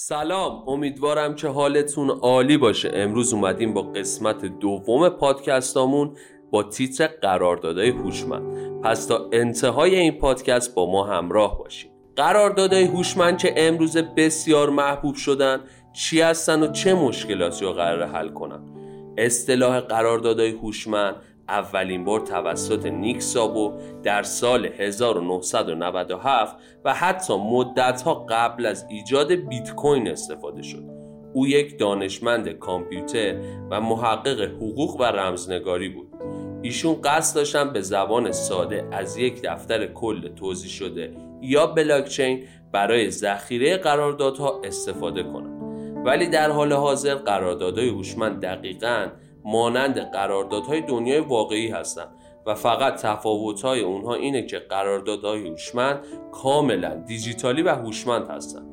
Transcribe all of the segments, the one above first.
سلام امیدوارم که حالتون عالی باشه. امروز اومدیم با قسمت دوم پادکستامون با تیتر قراردادهای هوشمند. پس تا انتهای این پادکست با ما همراه باشید. قراردادهای هوشمند که امروز بسیار محبوب شدن چی هستن و چه مشکلاتی رو قرار حل کنن؟ اصطلاح قراردادهای هوشمند اولین بار توسط نیک سابو در سال 1997 و حتی مدتها قبل از ایجاد بیت کوین استفاده شد. او یک دانشمند کامپیوتر و محقق حقوق و رمزنگاری بود. ایشون قصد داشتن به زبان ساده از یک دفتر کل توضیح شده یا بلاکچین برای ذخیره قراردادها استفاده کنند. ولی در حال حاضر قراردادهای هوشمند دقیقاً مانند قراردادهای دنیای واقعی هستند و فقط تفاوت‌های اونها اینه که قراردادهای هوشمند کاملا دیجیتالی و هوشمند هستند.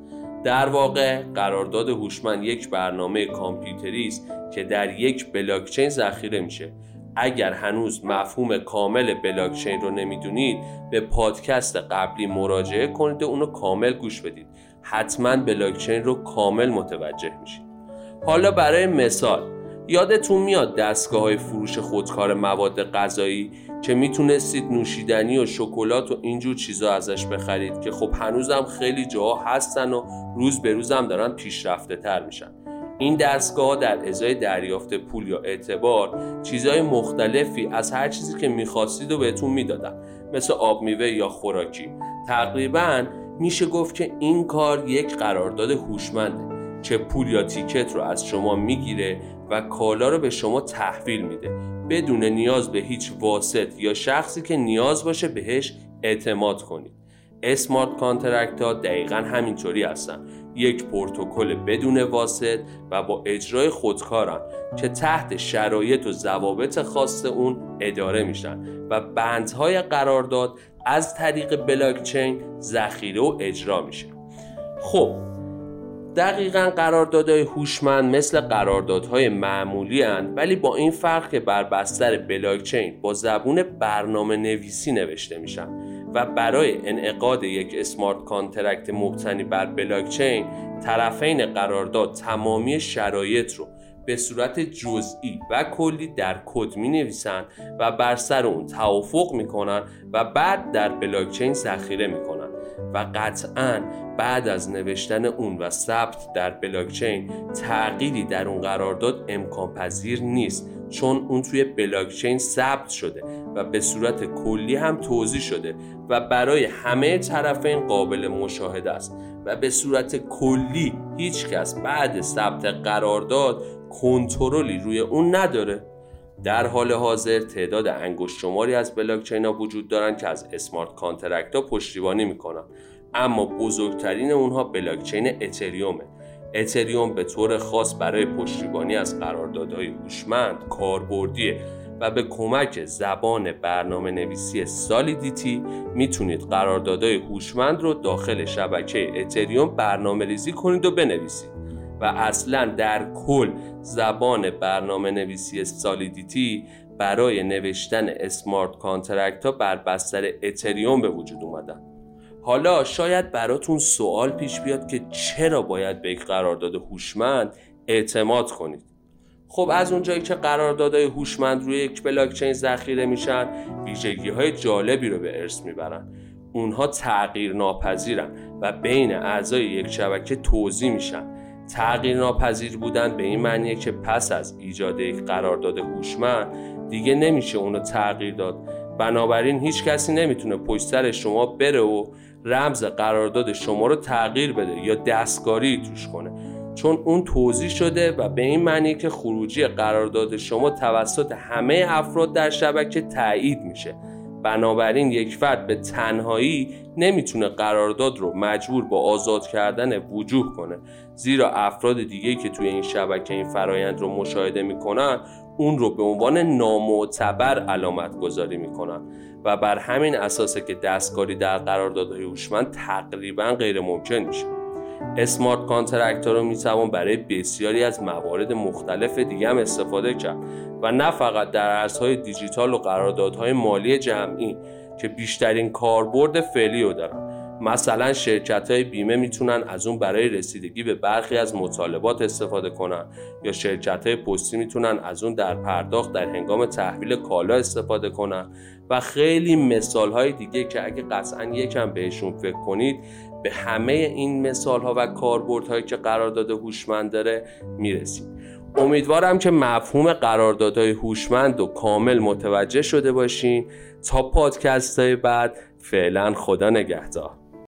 در واقع قرارداد هوشمند یک برنامه کامپیوتری است که در یک بلاکچین ذخیره میشه. اگر هنوز مفهوم کامل بلاکچین رو نمی‌دونید به پادکست قبلی مراجعه کنید و اونو کامل گوش بدید. حتما بلاکچین رو کامل متوجه میشید. حالا برای مثال یادتون میاد دستگاه های فروش خودکار مواد غذایی که می‌تونستید نوشیدنی و شکلات و اینجور چیزا ازش بخرید که خب هنوزم خیلی جاها هستن و روز به روزم دارن پیشرفته تر میشن. این دستگاه در ازای دریافت پول یا اعتبار چیزهای مختلفی از هر چیزی که می‌خواستید و بهتون می‌دادن مثل آب میوه یا خوراکی. تقریبا میشه گفت که این کار یک قرارداد هوشمنده. که پول یا ticket رو از شما می‌گیره و کالا رو به شما تحویل میده. بدون نیاز به هیچ واسط یا شخصی که نیاز باشه بهش اعتماد کنید. smart contract ها دقیقا همینطوری هستن. یک پروتکل بدون واسط و با اجرای خودکارن که تحت شرایط و ضوابط خاص اون اداره میشن و بندهای قرارداد از طریق بلاکچین ذخیره و اجرا میشه. خب دقیقا قراردادهای هوشمند مثل قراردادهای معمولی اند ولی با این فرق که بر بستر بلاکچین با زبون برنامه نویسی نوشته میشن و برای انعقاد یک smart contract مبتنی بر بلاکچین طرفین قرارداد تمامی شرایط رو به صورت جزئی و کلی در کد می نویسن و بر سر اون توافق می‌کنن و بعد در بلاکچین ذخیره می‌کنن. و قطعا بعد از نوشتن اون و ثبت در بلاکچین تغییری در اون قرارداد امکان پذیر نیست چون اون توی بلاکچین ثبت شده و به صورت کلی هم توضیح شده و برای همه طرفین قابل مشاهده است و به صورت کلی هیچ کس بعد ثبت قرارداد کنترلی روی اون نداره. در حال حاضر تعداد انگشت شماری از بلاکچین ها وجود دارن که از smart contract ها پشتیبانی می‌کنن اما بزرگترین اونها بلاکچین اتریومه. اتریوم به طور خاص برای پشتیبانی از قراردادهای هوشمند کاربردیه و به کمک زبان برنامه نویسی Solidity می‌تونید قراردادهای هوشمند رو داخل شبکه اتریوم برنامه ریزی کنید و بنویسید. و اصلا در کل زبان برنامه نویسی Solidity برای نوشتن smart contract ها بر بستر اتریوم به وجود اومدن. حالا شاید براتون سوال پیش بیاد که چرا باید به یک قرارداد هوشمند اعتماد کنید؟ خب از اونجایی که قراردادهای هوشمند روی یک بلاکچین ذخیره میشن ویژگی های جالبی رو به ارث می‌برن. اونها تغییر ناپذیرن و بین اعضای یک شبکه توضیح میشن. تغییر ناپذیر بودن به این معنیه که پس از ایجاد یک قرارداد هوشمند دیگه نمیشه اونو تغییر داد. بنابراین هیچ کسی نمی‌تونه پشت سر شما بره و رمز قرارداد شما رو تغییر بده یا دستکاری توش کنه. چون اون توضیح شده و به این معنی که خروجی قرارداد شما توسط همه افراد در شبکه تایید میشه. بنابراین یک فرد به تنهایی نمی‌تونه قرارداد رو مجبور با آزاد کردن وجوه کنه. زیرا افراد دیگه که توی این شبکه این فرایند رو مشاهده می‌کنن اون رو به عنوان نامعتبر علامت گذاری می‌کنن. و بر همین اساسه که دستکاری در قراردادهای هوشمند تقریبا غیر ممکن میشه. اسمارت کانترکت رو می‌توان برای بسیاری از موارد مختلف دیگه هم استفاده کرد و نه فقط در ارزهای دیجیتال و قراردادهای مالی جمعی که بیشترین کاربرد فعلی رو دارن. مثلا شرکت های بیمه می‌تونن از اون برای رسیدگی به برخی از مطالبات استفاده کنن یا شرکت های پستی می‌تونن از اون در پرداخت در هنگام تحویل کالا استفاده کنن و خیلی مثال های دیگه که اگه قطعا یکم بهشون فکر کنید به همه این مثال ها و کاربردهایی که قرارداد هوشمند داره می‌رسید. امیدوارم که مفهوم قراردادهای هوشمند و کامل متوجه شده باشین. تا پادکست های بعد فعلا خدا نگهدار.